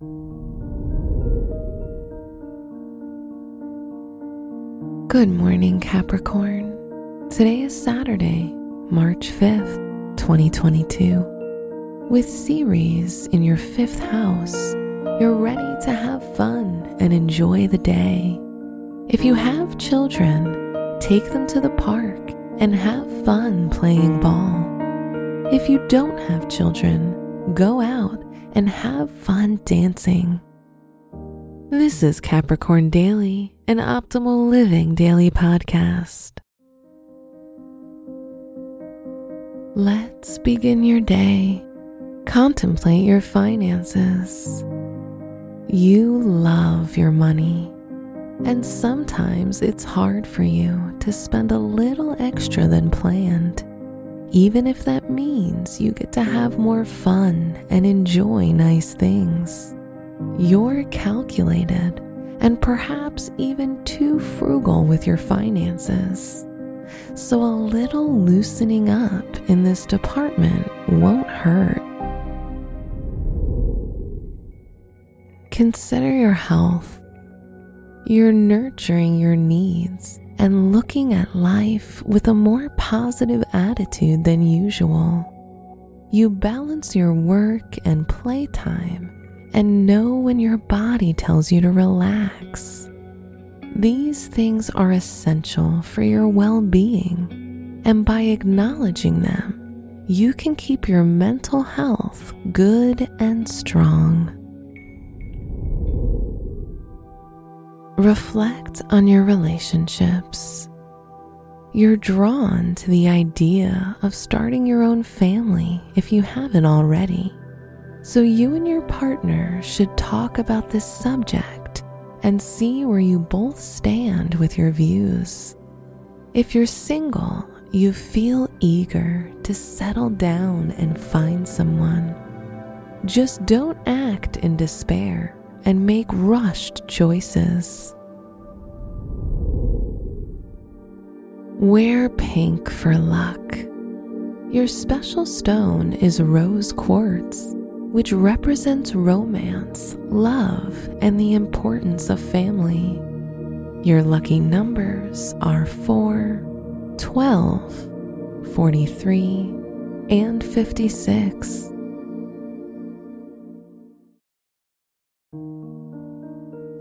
Good morning, Capricorn. Today is Saturday, March 5th, 2022. With Ceres in your fifth house, you're ready to have fun and enjoy the day. If you have children, take them to the park and have fun playing ball. If you don't have children, go out and have fun dancing. This is Capricorn Daily, an optimal living daily podcast. Let's begin your day. Contemplate your finances. You love your money, and sometimes it's hard for you to spend a little extra than planned, even if that means you get to have more fun and enjoy nice things. You're calculated and perhaps even too frugal with your finances. So, a little loosening up in this department won't hurt. Consider your health. You're nurturing your needs and looking at life with a more positive attitude than usual. You balance your work and playtime and know when your body tells you to relax. These things are essential for your well being, and by acknowledging them, you can keep your mental health good and strong. Reflect on your relationships. You're drawn to the idea of starting your own family if you haven't already. So, you and your partner should talk about this subject and see where you both stand with your views. If you're single, you feel eager to settle down and find someone. Just don't act in despair and make rushed choices. Wear pink for luck. Your special stone is rose quartz which represents romance, love, and the importance of family. Your lucky numbers are 4, 12, 43, and 56.